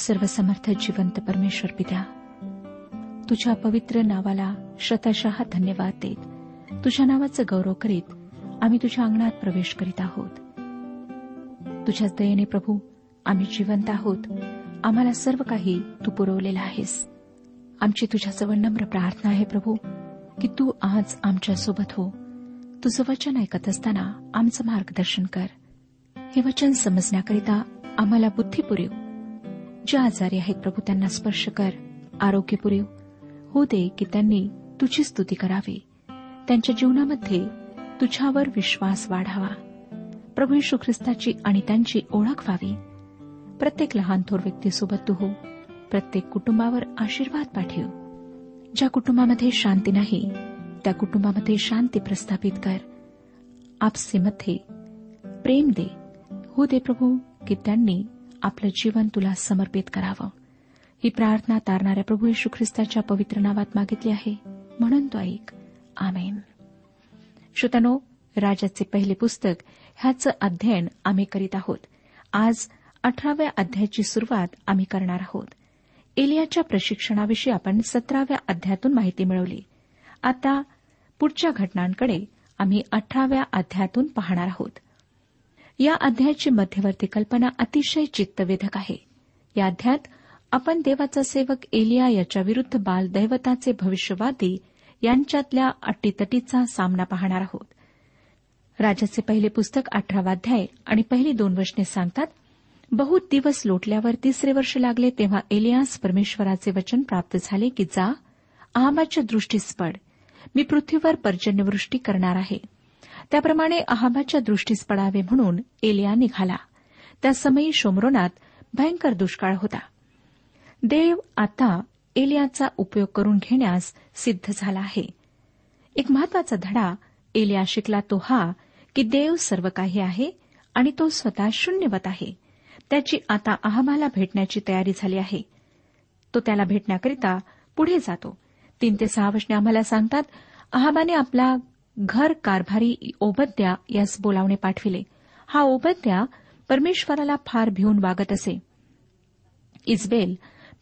सर्वसमर्थ जिवंत परमेश्वर पित्या तुझ्या पवित्र नावाला शतशः धन्यवाद देत तुझ्या नावाचं गौरव करीत आम्ही तुझ्या अंगणात प्रवेश करीत आहोत. तुझ्याच दयेने प्रभू आम्ही जिवंत आहोत. आम्हाला सर्व काही तू पुरवलेला आहेस. आमची तुझ्याजवळ नम्र प्रार्थना आहे प्रभू की तू आज आमच्यासोबत हो. तुझं वचन ऐकत असताना आमचं मार्गदर्शन कर. हे वचन समजण्याकरिता आम्हाला बुद्धी पुरेव. जे आजारी आहेत प्रभू त्यांना स्पर्श कर. आरोग्य पुरेव. हो दे की त्यांनी तुझी स्तुती करावी. त्यांच्या जीवनामध्ये तुझ्यावर विश्वास वाढावा. प्रभू यशू ख्रिस्ताची आणि त्यांची ओळख व्हावी. प्रत्येक लहान थोर व्यक्तीसोबत तू हो. प्रत्येक कुटुंबावर आशीर्वाद पाठव. ज्या कुटुंबामध्ये शांती नाही त्या कुटुंबामध्ये शांती प्रस्थापित कर. आपसेमध्ये प्रेम दे. हो दे प्रभू की त्यांनी आपलं जीवन तुला समर्पित करावं. ही प्रार्थना तारणाऱ्या प्रभू येशू ख्रिस्ताच्या पवित्र नावात मागितली आहे. म्हणून तो ऐक. आमेन. श्रोतानो राजाचे पहिले पुस्तक ह्याचं अध्ययन आम्ही करीत आहोत. आज अठराव्या अध्यायाची सुरुवात आम्ही करणार आहोत. एलियाच्या प्रशिक्षणाविषयी आपण सतराव्या अध्यायातून माहिती मिळवली. आता पुढच्या घटनांकडे आम्ही अठराव्या अध्यायातून पाहणार आहोत. या अध्यायाची मध्यवर्ती कल्पना अतिशय चित्तवेधक आहे. या अध्यायात आपण देवाचा सेवक एलिया याच्या विरुद्ध बाल दैवताचे भविष्यवादी यांच्यातल्या अटीतटीचा सामना पाहणार आहोत. राजाचे पहिले पुस्तक अठरावा अध्याय आणि पहिली दोन वचने सांगतात बहुत दिवस लोटल्यावर तिसरे वर्ष लागले तेव्हा एलियास परमेश्वराचे वचन प्राप्त झाले की जा आहाबाच्या दृष्टीस पड. मी पृथ्वीवर पर्जन्यवृष्टी करणार आहे. त्याप्रमाणे अहाबाच्या दृष्टीस पडावे म्हणून एलिया निघाला. त्या समयी शोमरोनात भयंकर दुष्काळ होता. देव आता एलियाचा उपयोग करून घेण्यास सिद्ध झाला आहे. एक महत्त्वाचा धडा एलिया शिकला तो हा की देव सर्व काही आहे आणि तो स्वतः शून्यवत आहे. त्याची आता अहमाला भेटण्याची तयारी झाली आहे. तो त्याला भेटण्याकरिता पुढे जातो. तीन ते सहा वशने आम्हाला सांगतात अहाबाने आपला घर कारभारी ओबद्या यास बोलावणे पाठविले. हा ओबद्या परमेश्वराला फार भिवून वागत असे. इस्बेल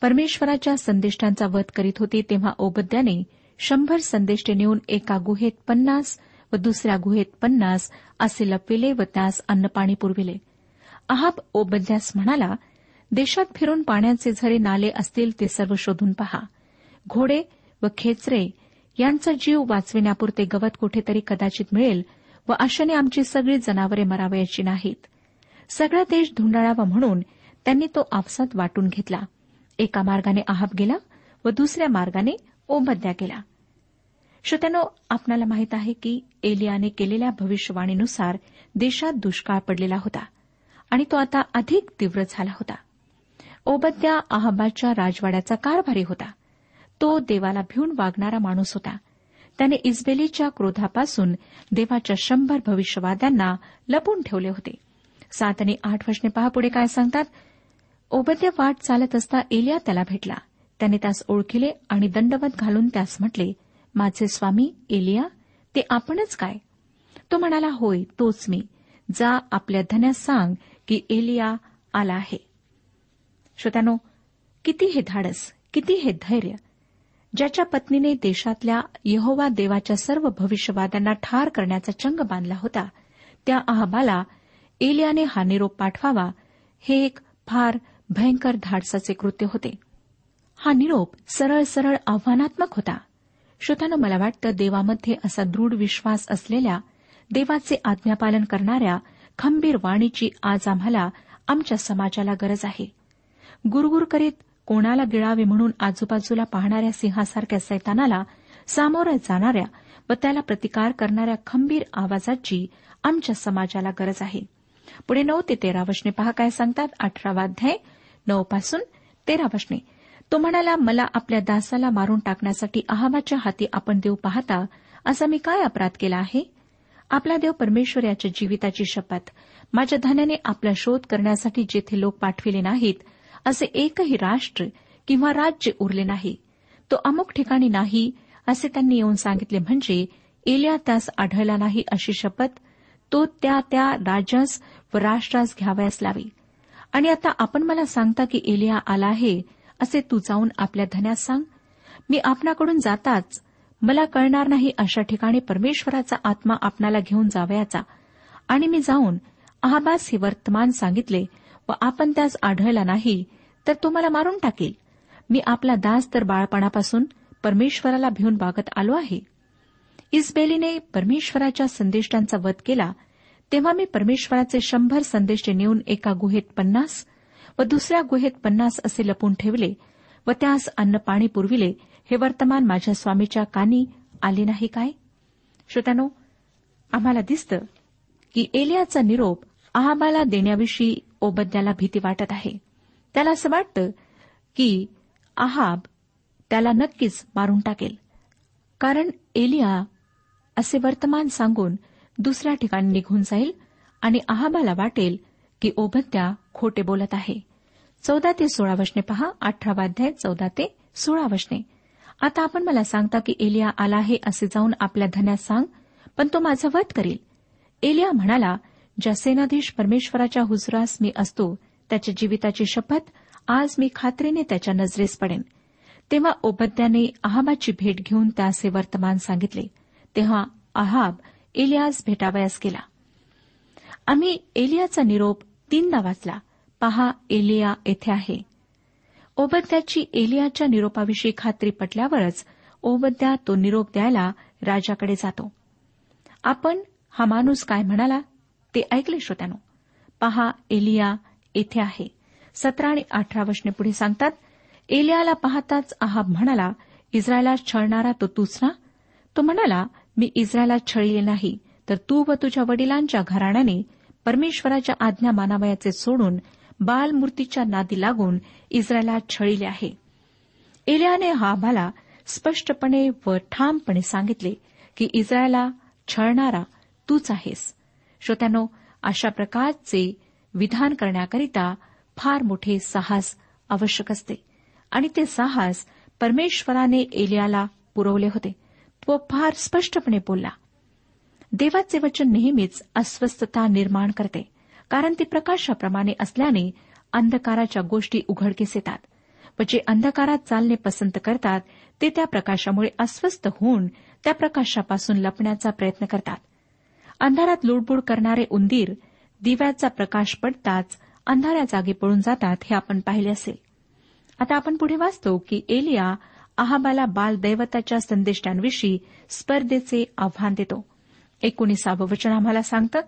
परमेश्वराच्या संदेष्टांचा वध करीत होती तेव्हा ओबद्याने शंभर संदेष्टे नेऊन एका गुहेत पन्नास व दुसऱ्या गुहेत पन्नास असे लपविले व त्यास अन्नपाणी पुरविले. अहाब ओबद्यास म्हणाला देशात फिरून पाण्याचे झरे नाले असतील ते सर्व शोधून पहा. घोडे व खेचरे यांचा जीव वाचविण्यापुरते गवत कुठेतरी कदाचित मिळेल व अशाने आमची सगळी जनावरे मरावयाची नाहीत. सगळा देश धुंडाळावा म्हणून त्यांनी तो आपसात वाटून घेतला. एका मार्गाने आहाब गेला व दुसऱ्या मार्गाने ओबद्या गेला. श्रोत्यानो आपणाला माहीत आहे की एलियाने केलेल्या भविष्यवाणीनुसार देशात दुष्काळ पडलेला होता आणि तो आता अधिक तीव्र झाला होता. ओबद्या आहाबाच्या राजवाड्याचा कारभारी होता. तो देवाला भिवून वागणारा माणूस होता. त्याने इस्बेलीच्या क्रोधापासून देवाच्या शंभर भविष्यवाद्यांना लपून ठेवले होते. सात आणि आठ वचने पहा पुढे काय सांगतात. ओबद्या वाट चालत असता एलिया त्याला भेटला. त्याने त्यास ओळखिले आणि दंडवत घालून त्यास म्हटले माझे स्वामी एलिया ते आपणच काय? तो म्हणाला होय तोच मी. जा आपल्या धन्यास सांग की एलिया आला आहे. श्रोत्यानो किती हे धाडस किती हे धैर्य ज्याच्या पत्नीने देशातल्या यहोवा देवाच्या सर्व भविष्यवाद्यांना ठार करण्याचा चंग बांधला होता त्या अहबाला एलियाने हा निरोप पाठवावा हे एक फार भयंकर धाडसाचे कृत्य होते. हा निरोप सरळ सरळ आव्हानात्मक होता. श्रोतानं मला वाटतं देवामध्ये असा दृढ विश्वास असलेल्या देवाचे आज्ञापालन करणाऱ्या खंबीर वाणीची आज आम्हाला आमच्या समाजाला गरज आहे. गुरगुर करीत कोणाला गिळावे म्हणून आजूबाजूला पाहणाऱ्या सिंहासारख्या सैतानाला सामोरं जाणाऱ्या व त्याला प्रतिकार करणाऱ्या खंबीर आवाजाची आमच्या समाजाला गरज आहे. पुढे नऊ ते तेरा वशने पहा काय सांगतात. अठरावा अध्याय नऊ पासून तेरा वशने. तो म्हणाला मला आपल्या दासाला मारून टाकण्यासाठी अहाबाच्या हाती आपण देव पाहता असा मी काय अपराध केला आहे? आपला देव परमेश्वर याच्या जीविताची शपथ. माझ्या धन्याने आपला शोध करण्यासाठी जेथे लोक पाठविले नाहीत असे एकही राष्ट्र किंवा राज्य उरले नाही. तो अमुक ठिकाणी नाही असे त्यांनी येऊन सांगितले म्हणजे एलिया त्यास आढळला नाही अशी शपथ तो त्या त्या राजास व राष्ट्रास घ्यावयास लावी. आणि आता आपण मला सांगता की एलिया आला आहे असे तू जाऊन आपल्या धन्यास सांग. मी आपणाकडून जाताच मला कळणार नाही अशा ठिकाणी परमेश्वराचा आत्मा आपणाला घेऊन जावयाचा. आणि मी जाऊन अहाबास हे वर्तमान सांगितले व आपण त्यास आढळला नाही तर तो मला मारून टाकेल. मी आपला दास तर बाळपणापासून परमेश्वराला भिवून वागत आलो आहे. इस्बेलीने परमेश्वराच्या संदेष्टांचा वध केला तेव्हा मी परमेश्वराचे शंभर संदेष्टे नेऊन एका गुहेत पन्नास व दुसऱ्या गुहेत पन्नास असे लपून ठेवले व त्यास अन्न पाणी पुरविले. हे वर्तमान माझ्या स्वामीच्या कानी आले नाही काय? श्रोत्यानो आम्हाला दिसतं की एलियाचा निरोप आहाबाला देण्याविषयी ओबद्याला भीती वाटत आहे. त्याला असं वाटतं की आहाब त्याला नक्कीच मारून टाकेल. कारण एलिया असे वर्तमान सांगून दुसऱ्या ठिकाणी निघून जाईल आणि आहाबाला वाटेल की ओबद्या खोटे बोलत आहे. चौदा ते सोळा वशने पहा अठरावाध्याय चौदा ते सोळा वशने. आता आपण मला सांगता की एलिया आला आहे असे जाऊन आपल्या धन्यास सांग पण तो माझा वध करील. एलिया म्हणाला ज्या सेनाधीश परमेश्वराच्या हुजरास मी असतो त्याच्या जीविताची शपथ आज मी खात्रीने त्याच्या नजरेस पडेन. तेव्हा ओबद्याने अहाबाची भेट घेऊन त्याचे वर्तमान सांगितले. तेव्हा अहाब एलियास भेटावयास गेला. आम्ही एलियाचा निरोप तीनदा वाचला. पहा एलिया येथे आहे. ओबद्याची एलियाच्या निरोपाविषयी खात्री पटल्यावरच ओबद्या तो निरोप द्यायला राजाकडे जातो. आपण हा माणूस काय म्हणाला? ते ऐकले श्रोत्यानो. पहा एलिया येथे आहे. सतरा आणि अठरा वचने पुढे सांगतात एलियाला पाहताच आहाब म्हणाला इस्रायला छळणारा तो तूच ना तो म्हणाला मी इस्रायला छळले नाही तर तू व तुझ्या वडिलांच्या घराण्याने परमेश्वराच्या आज्ञा मानावयाचे सोडून बालमूर्तीच्या नादी लागून इस्रायला छळिले आहे. एलियाने आहाबाला स्पष्टपणे व ठामपणे सांगितले की इस्रायला छळणारा तूच आहेस. श्रोत्यानो अशा प्रकारचे विधान करण्याकरिता फार मोठे साहस आवश्यक असते. आणि ते साहस परमेश्वराने एलियाला पुरवले होते. तो फार स्पष्टपणे बोलला देवाचे वचन नेहमीच अस्वस्थता निर्माण करते कारण ते प्रकाशाप्रमाणे असल्याने अंधकाराच्या गोष्टी उघडकीस येतात व जे अंधकारात चालणे पसंत करतात ते त्या प्रकाशामुळे अस्वस्थ होऊन त्या प्रकाशापासून लपण्याचा प्रयत्न करतात. अंधारात लुडबुड करणारे उंदीर दिव्याचा प्रकाश पडताच अंधाऱ्या जागे पळून जातात हे आपण पाहिले असेल. आता आपण पुढे वाचतो की एलिया आहाबाला बालदैवताच्या संदेष्टांविषयी स्पर्धेचे आव्हान देतो. एकोणीसावं वचन आम्हाला सांगतं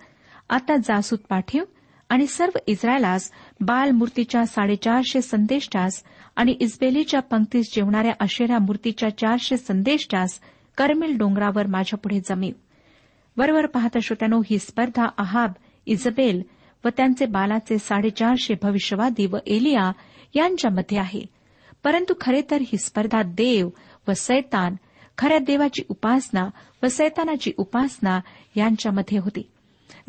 आता जासूत पाठीव आणि सर्व इस्रायलास बाल मूर्तीच्या साडेचारशे संदेष्टास आणि इस्बेलीच्या पंक्तीस जेवणाऱ्या अशेरा मूर्तीच्या चारशे संदेष्टास कर्मिल डोंगरावर माझ्यापुढे जमीव. वरवर पाहता श्रोत्यानो ही स्पर्धा आहाब इजबेल व त्यांचे बालाचे साडेचारशे भविष्यवादी व एलिया यांच्यामध्ये आहे. परंतु खरे तर ही स्पर्धा देव व सैतान खऱ्या देवाची उपासना व सैतानाची उपासना यांच्यामध्ये होती.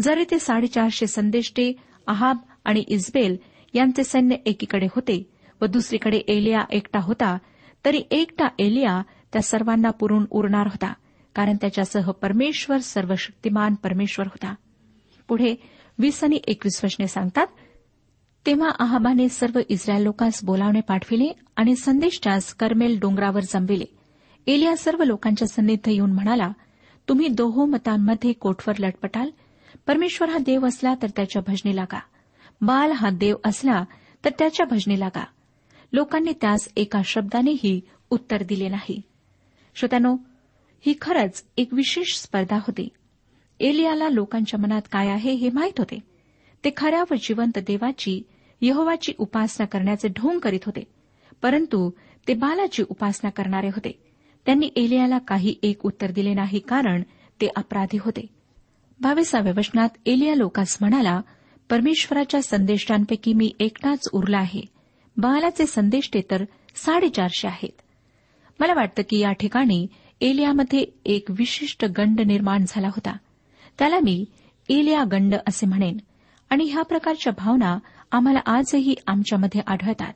जरी ते साडेचारशे संदेष्टे आहाब आणि इस्बेल यांचे सैन्य एकीकडे होते व दुसरीकडे एलिया एकटा होता तरी एकटा एलिया त्या सर्वांना पुरून उरणार होता कारण त्याच्यासह परमेश्वर सर्वशक्तिमान परमेश्वर होता. पुढे वीस आणि एकवीस वचने सांगतात. तेव्हा आहाबाने सर्व इस्रायल लोकांस बोलावणे पाठविले आणि संदेशच्यास करमेल डोंगरावर जमविले. एलिया सर्व लोकांच्या सन्निध येऊन म्हणाला तुम्ही दोहो मतांमध्ये कोठवर लटपटाल? परमेश्वर हा देव असला तर त्याच्या भजनी लागा. बाल हा देव असला तर त्याच्या भजनी लागा. लोकांनी त्यास एका शब्दानेही उत्तर दिले नाही. श्रोत्यानो ही खरंच एक विशेष स्पर्धा होती. एलियाला लोकांच्या मनात काय आहे हे माहीत होते. ते खऱ्या व जिवंत देवाची यहोवाची उपासना करण्याचे ढोंग करीत होते. परंतु ते बालाची उपासना करणारे होते. त्यांनी एलियाला काही एक उत्तर दिले नाही कारण ते अपराधी होते. बावीसाव्या वचनात एलिया लोकास म्हणाला परमेश्वराच्या संदेष्टांपैकी मी एकटाच उरला आहे. बालाचे संदेष्टे तर साडेचारशे आहेत. मला वाटतं की या ठिकाणी एलियामध्ये एक विशिष्ट गंड निर्माण झाला होता. त्याला मी एलिया गंड असे म्हणेन. आणि ह्या प्रकारच्या भावना आम्हाला आजही आमच्यामध्ये आढळतात.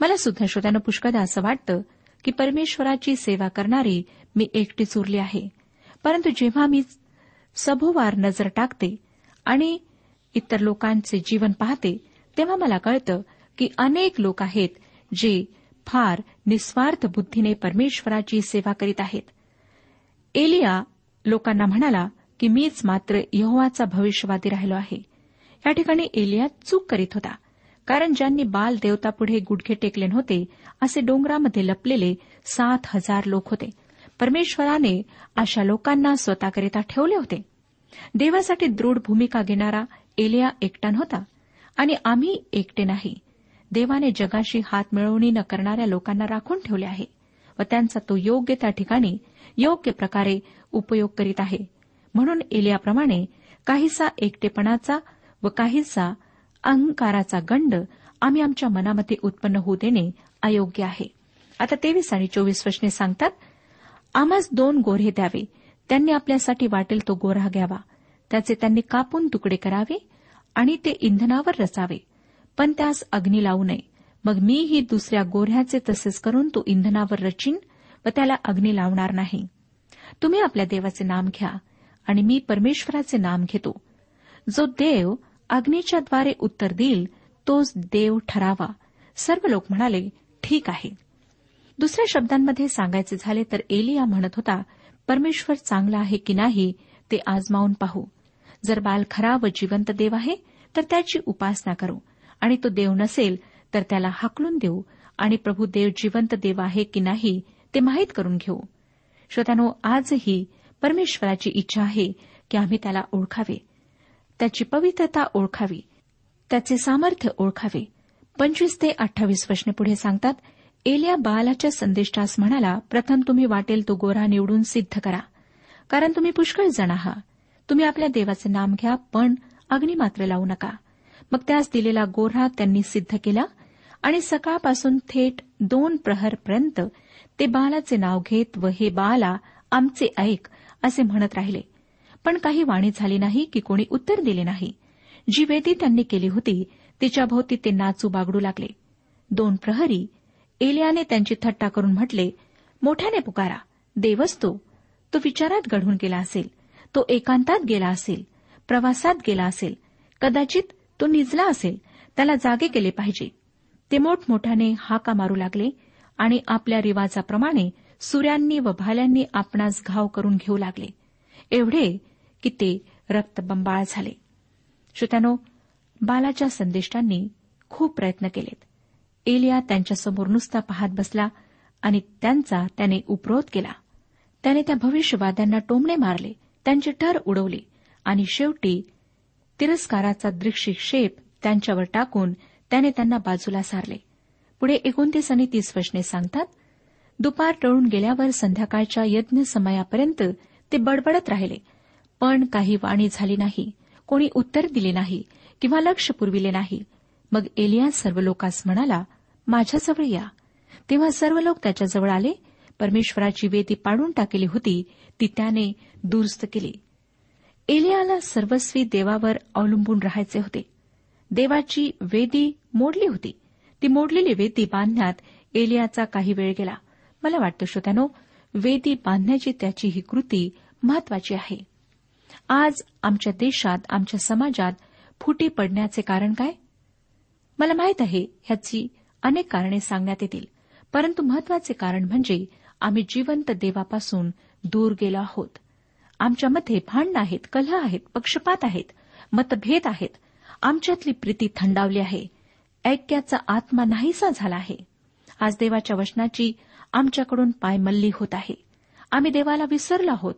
मला सुद्धा श्रोत्यानं पुष्कदा असं वाटतं की परमेश्वराची सेवा करणारी मी एकटीच उरली आहे. परंतु जेव्हा मी सभोवार नजर टाकते आणि इतर लोकांचे जीवन पाहते तेव्हा मला कळतं की अनेक लोक आहेत जे फार निस्वार्थ बुद्धीने परमेश्वराची सेवा करीत आहेत. एलिया लोकांना म्हणाला की मीच मात्र यहोवाचा भविष्यवादी राहिलो आहे. या ठिकाणी एलिया चूक करीत होता कारण ज्यांनी बाल देवतापुढे गुडघे टेकले नव्हते असे डोंगरामध्ये लपलेले सात हजार लोक होते. परमेश्वराने अशा लोकांना स्वतःकरिता ठेवले होते. देवासाठी दृढ भूमिका घेणारा एलिया एकटा नव्हता आणि आम्ही एकटे नाही. देवाने जगाशी हात मिळवणी न करणाऱ्या लोकांना राखून ठेवले आहे व त्यांचा तो योग्य त्या ठिकाणी योग्य प्रकारे उपयोग करीत आहे. म्हणून एलियाप्रमाणे काहीसा एकटेपणाचा व काहीसा अहंकाराचा गंड आम्ही आमच्या मनामध्ये उत्पन्न होऊ देणे अयोग्य आहे. आता तेवीस आणि चोवीस वचने सांगतात आम्हास दोन गोरे द्यावे. त्यांनी आपल्यासाठी वाटेल तो गोरा घ्यावा. त्याचे त्यांनी कापून तुकडे करावे आणि ते इंधनावर रचावे. पण त्यास अग्नी लावू नये. मग मीही दुसऱ्या गोऱ्ह्याचे तसेच करून तो इंधनावर रचीन व त्याला अग्नी लावणार नाही. तुम्ही आपल्या देवाचे नाम घ्या. आणि मी परमेश्वराचे नाम घेतो. जो देव अग्नीच्या द्वारे उत्तर देईल तोच देव ठरावा. सर्व लोक म्हणाले ठीक आहे. दुसऱ्या शब्दांमध्ये सांगायचे झाले तर एलिया म्हणत होता परमेश्वर चांगला आहे की नाही ते आजमावून पाहू. जर बाल खरा व जिवंत देव आहे तर त्याची उपासना करू. आणि तो देव नसेल तर त्याला हाकलून देऊ. आणि प्रभू देव जिवंत देव आहे की नाही ते माहीत करून घेऊ. श्रोत्यानो आजही परमेश्वराची इच्छा आहे की आम्ही त्याला ओळखावे. त्याची पवित्रता ओळखावी. त्याचे सामर्थ्य ओळखावे. पंचवीस ते अठ्ठावीस वचने पुढे सांगतात एलिया बालाच्या संदेष्टास म्हणाला प्रथम तुम्ही वाटेल तो गोरा निवडून सिद्ध करा. कारण तुम्ही पुष्कळ जण आहात. तुम्ही आपल्या देवाचे नाम घ्या पण अग्नी मात्र लावू नका. मग त्यास दिलेला गोरा त्यांनी सिद्ध केला आणि सकाळपासून थेट दोन प्रहरपर्यंत ते बालाचे नाव घेत व हे बाला आमचे ऐक. असे म्हणत राहिले. पण काही वाणी झाली नाही की कोणी उत्तर दिले नाही. जी वेदी त्यांनी केली होती तिच्याभोवती ते नाचू बागडू लागले. दोन प्रहरी एलियाने त्यांची थट्टा करून म्हटले मोठ्याने पुकारा देवच तो. तो विचारात घडून गेला असेल तो एकांतात गेला असेल प्रवासात गेला असेल कदाचित तो निजला असेल त्याला जागे केले पाहिजे. ते मोठमोठ्याने हाका मारू लागले आणि आपल्या रिवाजाप्रमाणे सूर्यांनी व भाल्यांनी आपणास घाव करून घेऊ लागले. एवढे की ते रक्तबंबाळ झाले. श्रोत्यानो बालाच्या संदेष्टांनी खूप प्रयत्न केलेत. एलिया त्यांच्यासमोर नुसता पाहत बसला आणि त्यांचा त्याने उपरोध केला. त्याने त्या भविष्यवाद्यांना टोमणे मारले त्यांचे ठर उडवले आणि शेवटी तिरस्काराचा दृक्षिक्षेप त्यांच्यावर टाकून त्याने त्यांना बाजूला सारले. पुढे एकोणतीस आणि तीस वचने सांगतात दुपार टळून गेल्यावर संध्याकाळच्या यज्ञ समयापर्यंत ते बडबडत राहिले. पण काही वाणी झाली नाही कोणी उत्तर दिले नाही किंवा लक्ष पुरविले नाही. मग एलिया सर्व लोकांस म्हणाला माझ्याजवळ या. तेव्हा सर्व लोक त्याच्याजवळ आले. परमेश्वराची वेदी पाडून टाकली होती ती त्याने दुरुस्त केली. एलियाला सर्वस्वी देवावर अवलंबून राहायचे होते. देवाची वेदी मोडली होती. ती मोडलेली वेदी बांधण्यात एलियाचा काही वेळ गेला. मला वाटतं श्रोत्यानो वेदी बांधण्याची त्याची ही कृती महत्वाची आहे. आज आमच्या देशात आमच्या समाजात फुटी पडण्याचे कारण काय? मला माहीत आहे ह्याची अनेक कारणे सांगण्यात येतील परंतु महत्त्वाचे कारण म्हणजे आम्ही जिवंत देवापासून दूर गेलो आहोत. आमच्यामध्ये भांडणं आहेत कलह आहेत पक्षपात आहेत मतभेद आहेत. आमच्यातली प्रीती थंडावली आहे. ऐक्याचा आत्मा नाहीसा झाला आहे. आज देवाच्या वचनाची आमच्याकडून पायमल्ली होत आहे. आम्ही देवाला विसरलो आहोत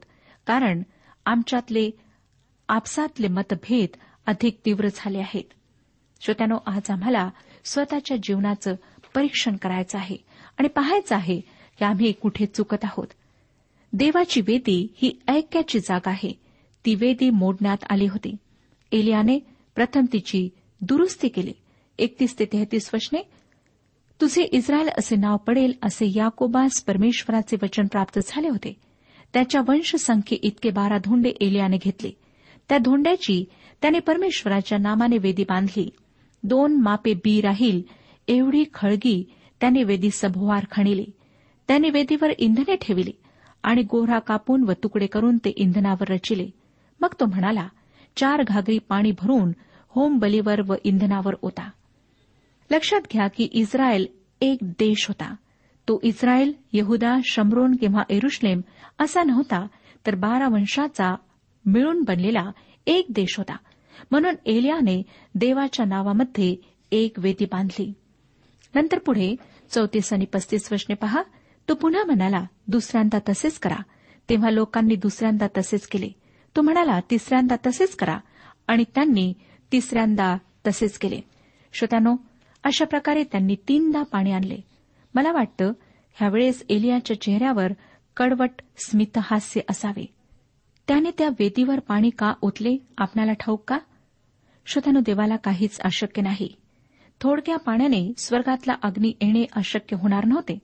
कारण आमच्यातले आपसातले मतभेद अधिक तीव्र झाले आहेत. श्रोत्यानो आज आम्हाला स्वतःच्या जीवनाचं परीक्षण करायचं आहे आणि पाहायचं आहे की आम्ही कुठे चुकत आहोत. देवाची वेदी ही ऐक्याची जागा आहे. ती वेदी मोडण्यात आली होती. एलियाने प्रथम तिची दुरुस्ती केली. एकतीस ते तेहतीस वचने तुझे इस्रायल असे नाव पडेल असे याकोबास परमेश्वराचे वचन प्राप्त झाले होते. त्याच्या वंशसंख्ये इतके बारा धोंडे एलियाने घेतले. त्या धोंड्याची त्याने परमेश्वराच्या नामाने वेदी बांधली. दोन मापे बी राहील एवढी खळगी त्याने वेदी सभोवार खणिली. त्याने वेदीवर इंधने ठेविली आणि गोरा कापून व तुकडे करून ते इंधनावर रचिले. मग तो म्हणाला चार घागरी पाणी भरून होम बलीवर व इंधनावर ओता. लक्षात घ्या की इस्रायल एक देश होता. तो इस्रायल यहुदा शमरोन किंवा एरुश्लेम असा नव्हता तर बारा वंशाचा मिळून बनलेला एक देश होता. म्हणून एलियाने देवाच्या नावामध्ये एक वेदी बांधली. नंतर पुढे चौतीस आणि पस्तीस वचने पहा. तो पुन्हा म्हणाला दुसऱ्यांदा तसेच करा. तेव्हा लोकांनी दुसऱ्यांदा तसेच केले. तो म्हणाला तिसऱ्यांदा तसेच करा. आणि त्यांनी तिसऱ्यांदा तसेच केले. श्रोत्यानो अशा प्रकारे त्यांनी तीनदा पाणी आणले. मला वाटतं ह्यावेळेस एलियाच्या चेहऱ्यावर कडवट स्मितहास्य असावे. त्याने त्या वेदीवर पाणी का ओतले आपणाला ठाऊक का? श्रोत्यानो देवाला काहीच अशक्य नाही. थोडक्या पाण्याने स्वर्गातला अग्नी येणे अशक्य होणार नव्हते.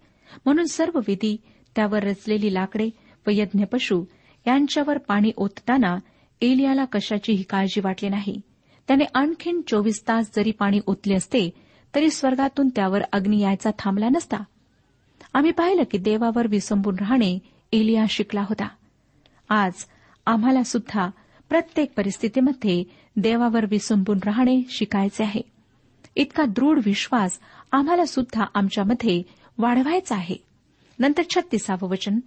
म्हणून सर्व विधी त्यावर रचलेली लाकडे व यज्ञपशू यांच्यावर पाणी ओतताना एलियाला कशाचीही काळजी वाटली नाही. त्याने आणखीन चोवीस तास जरी पाणी ओतले असते तरी स्वर्गातून त्यावर अग्नी यायचा थांबला नसता. आम्ही पाहिलं की देवावर विसंबून राहणे एलिया शिकला होता. आज आम्हाला सुद्धा प्रत्येक परिस्थितीमध्ये देवावर विसंबून राहणे शिकायचे आहे. इतका दृढ विश्वास आम्हाला सुद्धा आमच्यामध्ये वाढवायचा आहे. नंतर छत्तीसावं वचन.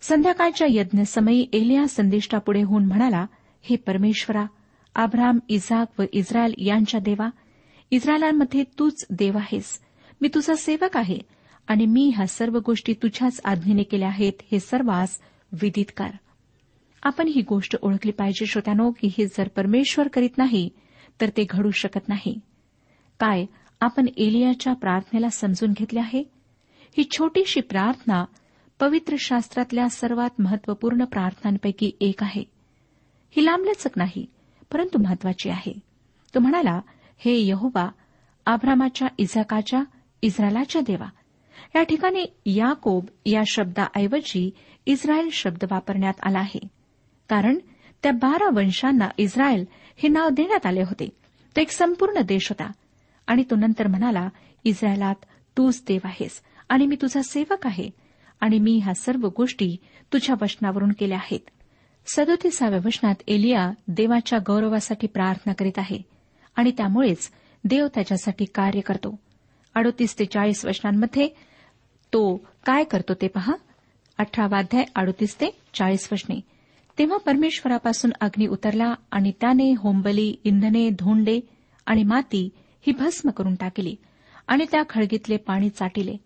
संध्याकाळच्या यज्ञसमयी एलिया संदिष्टापुढे होऊन म्हणाला हे परमेश्वरा अब्राम इझाक व इस्रायल यांच्या देवा इस्रायलांमध्ये तूच देव आहेस. मी तुझा सेवक आहे आणि मी ह्या सर्व गोष्टी तुझ्याच आज्ञेने केल्या आहेत हे सर्वांस विदित कर आपण ही गोष्ट ओळखली पाहिजे श्रोत्यानो की हे जर परमेश्वर करीत नाही तर ते घडू शकत नाही. काय आपण एलियाच्या प्रार्थनेला समजून घेतले आहे? ही छोटीशी प्रार्थना पवित्र शास्त्रातल्या सर्वात महत्त्वपूर्ण प्रार्थनांपैकी एक आहे. ही लांबलचक नाही परंतु महत्वाची आहे. तो म्हणाला हे यहोवा आभ्रामाच्या इझाकाच्या इस्रायलाच्या देवा. या ठिकाणी याकोब या शब्दाऐवजी इस्रायल शब्द वापरण्यात आला आहे. कारण त्या बारा वंशांना इस्रायल हे नाव देण्यात आले होते. तो एक संपूर्ण देश होता. आणि तो नंतर म्हणाला इस्रायलात तूच देव आहेस आणि मी तुझा सेवक आहे. आणि मी ह्या सर्व गोष्टी तुझ्या वचनावरून केल्या आहेत. सदोतीसाव्या वचनात एलिया देवाच्या गौरवासाठी प्रार्थना करीत आहे. आणि त्यामुळेच देव त्याच्यासाठी कार्य करतो. अडोतीस ते चाळीस वचनांमध्ये तो काय करतो ते पहा. अठरावा अध्याय अडोतीस ते चाळीस वचने. तेव्हा परमेश्वरापासून अग्नी उतरला आणि त्याने होंबली इंधने धोंडे आणि माती ही भस्म करून टाकली आणि त्या खळगीतले पाणी चाटिले.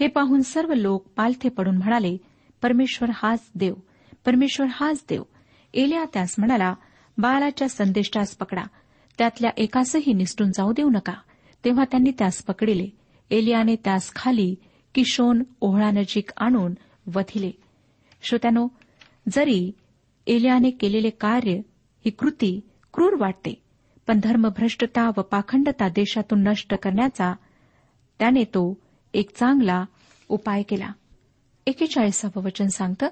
हे पाहून सर्व लोक पालथे पडून म्हणाले परमेश्वर हाच देव परमेश्वर हाच देव. एल्या त्यास म्हणाला बालाच्या संदेष्टास पकडा. त्यातल्या एकासही निसटून जाऊ देऊ नका. तेव्हा त्यांनी त्यास पकडिले. एलियाने त्यास खाली किशोन ओहळानजीक आणून वधिले. श्रोत्यानो जरी एलियाने केलेले कार्य ही कृती क्रूर वाटते पण धर्मभ्रष्टता व पाखंडता देशातून नष्ट करण्याचा त्याने तो एक चांगला उपाय केला. एकेचाळीसावं वचन सांगतं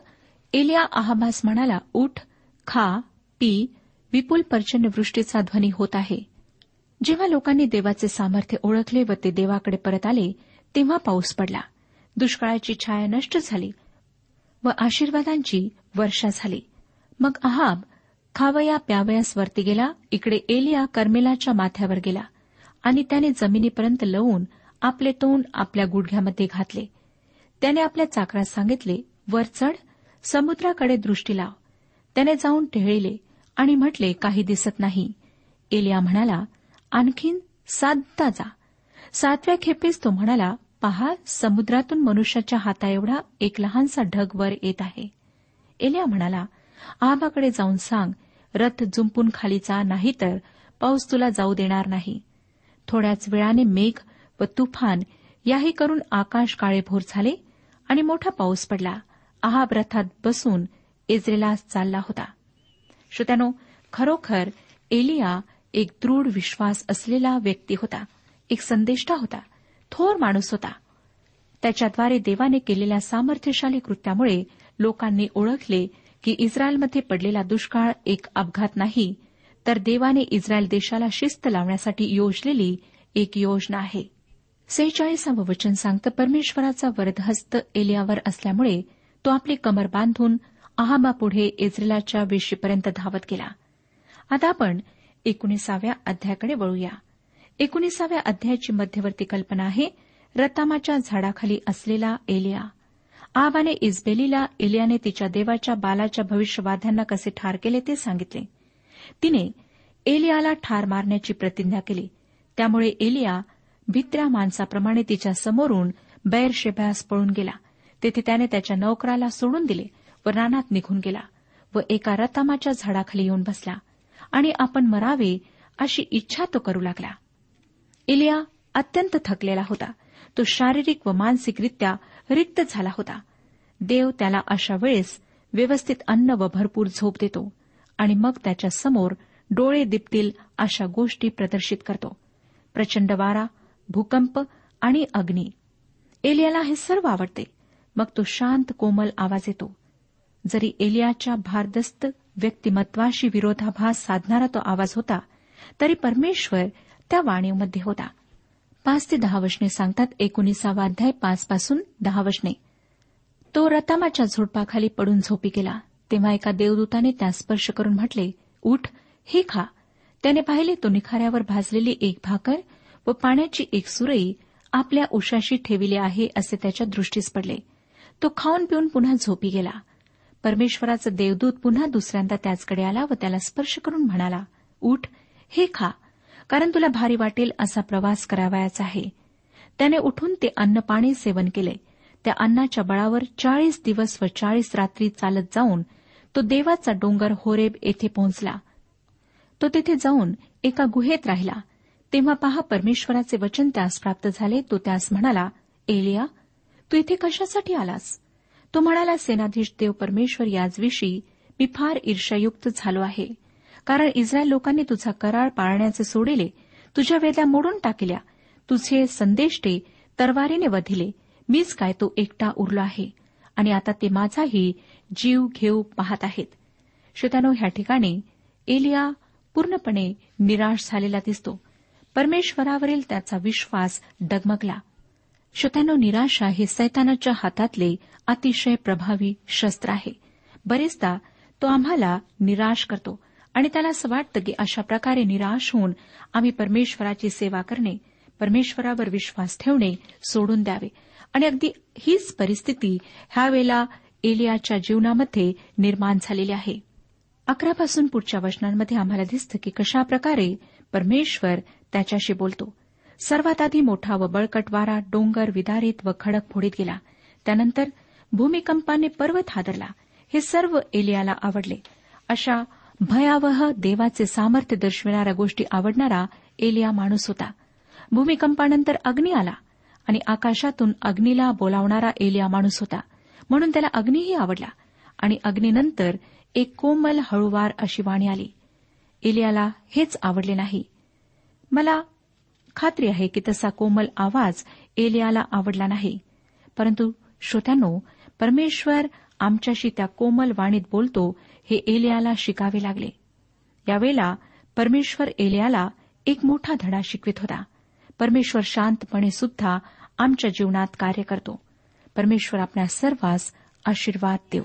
एलिया आहाबास म्हणाला उठ खा पी विपुल पर्जन्यवृष्टीचा ध्वनी होत आहे. जेव्हा लोकांनी देवाचे सामर्थ्य ओळखले व ते देवाकडे परत आले तेव्हा पाऊस पडला. दुष्काळाची छाया नष्ट झाली व आशीर्वादांची वर्षा झाली. मग अहाब खावया प्यावयास वरती गेला इकडे एलिया कर्मेलाच्या माथ्यावर गेला आणि त्याने जमिनीपर्यंत लवून आपले तोंड आपल्या गुडघ्यामध्ये घातले. त्याने आपल्या चाकरात सांगितले वर चढ समुद्राकडे दृष्टी लाव. त्याने जाऊन टेहळीले. आणि म्हटले काही दिसत नाही. एलिया म्हणाला आणखीन साधता जा. सातव्या खेपेस तो म्हणाला पहा समुद्रातून मनुष्याच्या हाताएवढा एक लहानसा ढग वर येत आहे. एलिया म्हणाला आबाकडे जाऊन सांग रथ जुंपून खालीचा नाही तर पाऊस तुला जाऊ देणार नाही. थोड्याच वेळाने मेघ व तुफान याही करून आकाश काळेभोर झाले आणि मोठा पाऊस पडला. आहाब रथात बसून इस्रेला चालला होता. श्रोत्यानो खरोखर एलिया एक दृढ विश्वास असलेला व्यक्ती होता. एक संदेष्टा होता. थोर माणूस होता. त्याच्याद्वारे देवाने केलेल्या सामर्थ्यशाली कृत्यामुळे लोकांनी ओळखले की इस्रायलमध्ये पडलेला दुष्काळ एक अपघात नाही तर देवाने इस्रायल देशाला शिस्त लावण्यासाठी योजलेली एक योजना आहे. सेहेचाळीसावं वचन सांगतं परमेश्वराचा वरदहस्त एलियावर असल्यामुळे तो आपली कमर बांधून आहाबापुढे इस्रेलाच्या वेशीपर्यंत धावत गेला. आता आपण एकोणीसाव्या अध्यायाकडे वळूया. एकोणीसाव्या अध्यायाची मध्यवर्ती कल्पना आहे रतामाच्या झाडाखाली असलेला एलिया. आबाने इजबेलीला एलियाने तिच्या देवाच्या बालाच्या भविष्यवाद्यांना कसे ठार केले ते सांगितले. तिने एलियाला ठार मारण्याची प्रतिज्ञा केली. त्यामुळे एलिया भित्र्या माणसाप्रमाणे तिच्या समोरून बैरशेभ्यास पळून गेला. तेथे त्याने त्याच्या नोकराला सोडून दिले. व रानात निघून गेला व एका रतामाच्या झाडाखाली येऊन बसला आणि आपण मरावे अशी इच्छा तो करू लागला. इलिया अत्यंत थकलेला होता. तो शारीरिक व मानसिकरित्या रिक्त झाला होता. देव त्याला अशा वेळेस व्यवस्थित अन्न व भरपूर झोप देतो आणि मग त्याच्यासमोर डोळे दिपतील अशा गोष्टी प्रदर्शित करतो. प्रचंड वारा भूकंप आणि अग्नी. एलियाला हे सर्व आवडते. मग तो शांत कोमल आवाज येतो. जरी एलियाच्या भारदस्त व्यक्तिमत्वाशी विरोधाभास साधणारा तो आवाज होता तरी परमेश्वर त्या वाणीमध्ये होता. पाच ते दहा वशने सांगतात एकोणीसावा अध्याय पाच पासून दहा वशने तो रतामाच्या झोडपाखाली पडून झोपी गेला. तेव्हा एका देवदूताने त्यास स्पर्श करून म्हटले उठ हे खा. त्याने पाहिले तो निखाऱ्यावर भाजलेली एक भाकर व पाण्याची एक सुरई आपल्या उशाशी ठेविली आहे असे त्याच्या दृष्टीस पडले. तो खाऊन पिऊन पुन्हा झोपी गेला. परमेश्वराचं देवदूत पुन्हा दुसऱ्यांदा त्याचकडे आला व त्याला स्पर्श करून म्हणाला उठ हे खा कारण तुला भारी वाटेल असा प्रवास करावायचा आहे. त्याने उठून ते अन्नपाणी सेवन केले. त्या अन्नाच्या बळावर चाळीस दिवस व चाळीस रात्री चालत जाऊन तो देवाचा डोंगर होरेब येथे पोहोचला. तो तिथे जाऊन एका गुहेत राहिला. तेव्हा पहा परमेश्वराचे वचन त्यास प्राप्त झाले. तो त्यास म्हणाला एलिया तू इथे कशासाठी आलास? तो म्हणाला सेनाधीश देव परमेश्वर याचविषयी मी फार ईर्षायुक्त झालो आहे. कारण इस्रायल लोकांनी तुझा करार पाळण्याचे सोडिले तुझ्या वेद्या मोडून टाकल्या तुझे संदेष्टे तरवारीने वधिले. मीच काय तो एकटा उरलो आहे. आणि आता ते माझाही जीव घेऊ पाहत आहेत. श्रोत्यानो ह्या ठिकाणी एलिया पूर्णपणे निराश झालेला दिसतो. परमेश्वरावरील त्याचा विश्वास डगमगला. श्रोत्यानो निराशा हे सैतानाच्या हातातले अतिशय प्रभावी शस्त्र आहे. बरेचदा तो आम्हाला निराश करतो आणि त्याला असं वाटतं की अशा प्रकारे निराश होऊन आम्ही परमेश्वराची सेवा करणे परमेश्वरावर विश्वास ठेवणे सोडून द्यावे. आणि अगदी हीच परिस्थिती ह्यावेळेला एलियाच्या जीवनामध्ये निर्माण झालेली आहे. अकरापासून पुढच्या वचनांमध्ये आम्हाला दिसतं की कशाप्रकारे परमेश्वर त्याच्याशी बोलतो. सर्वात आधी मोठा व बळकट वारा डोंगर विदारित व खडक फोडीत गेला. त्यानंतर भूमिकंपाने पर्वत हादरला. हे सर्व एलियाला आवडले. अशा भयावह देवाचे सामर्थ्य दर्शविणाऱ्या गोष्टी आवडणारा एलिया माणूस होता. भूमिकंपानंतर अग्नी आला आणि आकाशातून अग्नीला बोलावणारा एलिया माणूस होता. म्हणून त्याला अग्नीही आवडला आणि अग्नीनंतर एक कोमल हळूवार अशी वाणी आली. एलियाला हेच आवडले नाही. मला खात्री आहे की तसा कोमल आवाज एलियाला आवडला नाही. परंतु श्रोत्यांनो परमेश्वर आमच्याशी त्या कोमल वाणीत बोलतो हे एलियाला शिकावे लागले. यावेळेला परमेश्वर एलियाला एक मोठा धडा शिकवित होता. परमेश्वर शांतपणे सुद्धा आमच्या जीवनात कार्य करतो. परमेश्वर आपल्या सर्वांस आशीर्वाद देऊ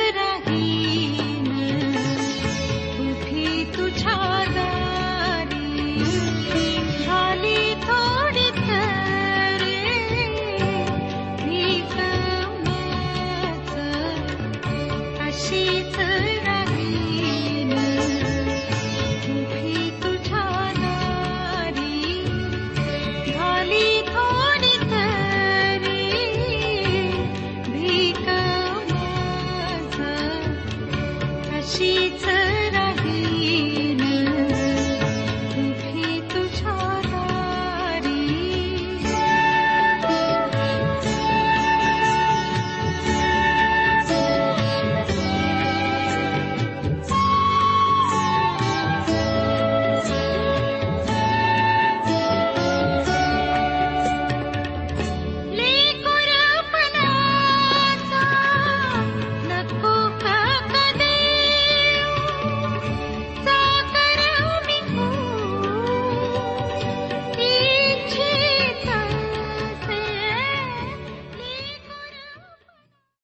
地。